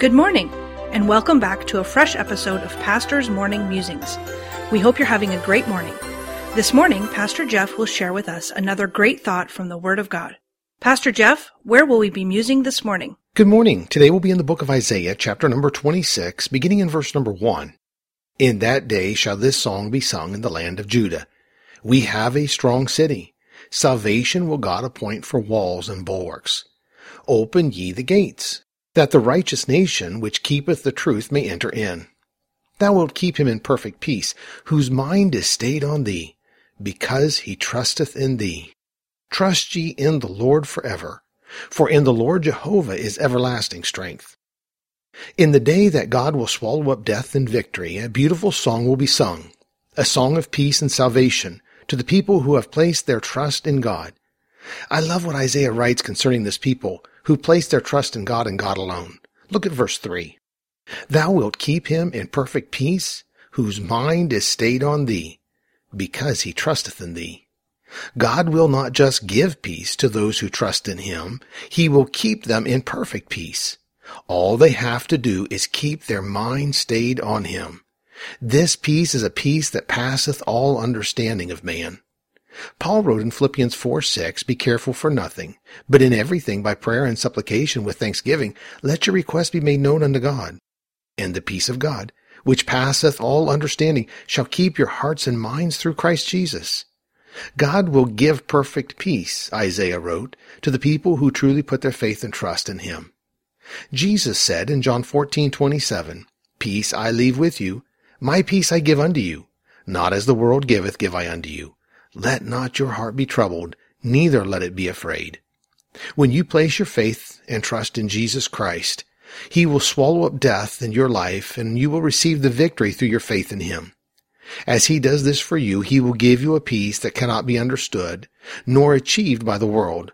Good morning, and welcome back to a fresh episode of Pastor's Morning Musings. We hope you're having a great morning. This morning, Pastor Jeff will share with us another great thought from the Word of God. Pastor Jeff, where will we be musing this morning? Good morning. Today we'll be in the book of Isaiah, chapter number 26, beginning in verse number 1. In that day shall this song be sung in the land of Judah. We have a strong city. Salvation will God appoint for walls and bulwarks. Open ye the gates, that the righteous nation which keepeth the truth may enter in. Thou wilt keep him in perfect peace, whose mind is stayed on thee, because he trusteth in thee. Trust ye in the Lord for ever, for in the Lord Jehovah is everlasting strength. In the day that God will swallow up death in victory, a beautiful song will be sung, a song of peace and salvation to the people who have placed their trust in God. I love what Isaiah writes concerning this people who place their trust in God and God alone. Look at verse 3. Thou wilt keep him in perfect peace, whose mind is stayed on thee, because he trusteth in thee. God will not just give peace to those who trust in him, he will keep them in perfect peace. All they have to do is keep their mind stayed on him. This peace is a peace that passeth all understanding of man. Paul wrote in Philippians 4 6, Be careful for nothing, but in everything by prayer and supplication with thanksgiving, let your requests be made known unto God. And the peace of God, which passeth all understanding, shall keep your hearts and minds through Christ Jesus. God will give perfect peace, Isaiah wrote, to the people who truly put their faith and trust in Him. Jesus said in John 14:27, Peace I leave with you, my peace I give unto you. Not as the world giveth, give I unto you. Let not your heart be troubled, neither let it be afraid. When you place your faith and trust in Jesus Christ, He will swallow up death in your life and you will receive the victory through your faith in Him. As He does this for you, He will give you a peace that cannot be understood, nor achieved by the world.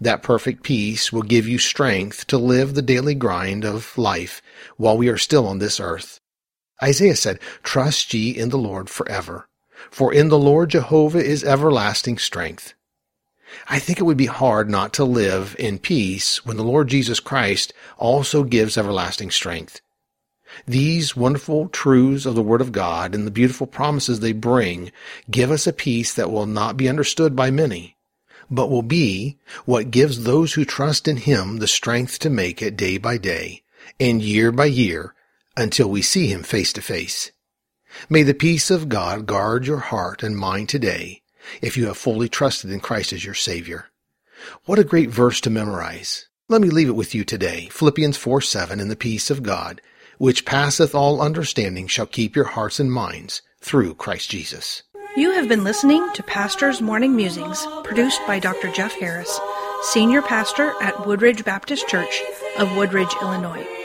That perfect peace will give you strength to live the daily grind of life while we are still on this earth. Isaiah said, Trust ye in the Lord forever, for in the Lord Jehovah is everlasting strength. I think it would be hard not to live in peace when the Lord Jesus Christ also gives everlasting strength. These wonderful truths of the Word of God and the beautiful promises they bring give us a peace that will not be understood by many, but will be what gives those who trust in Him the strength to make it day by day and year by year until we see him face to face. May the peace of God guard your heart and mind today if you have fully trusted in Christ as your Savior. What a great verse to memorize. Let me leave it with you today. Philippians 4 7 and the peace of God, which passeth all understanding, shall keep your hearts and minds through Christ Jesus. You have been listening to Pastor's Morning Musings, produced by Dr. Jeff Harris, Senior Pastor at Woodridge Baptist Church of Woodridge, Illinois.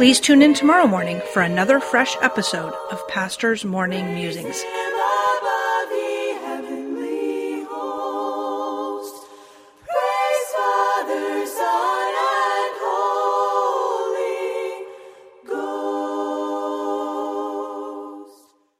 Please tune in tomorrow morning for another fresh episode of Pastor's Morning Musings.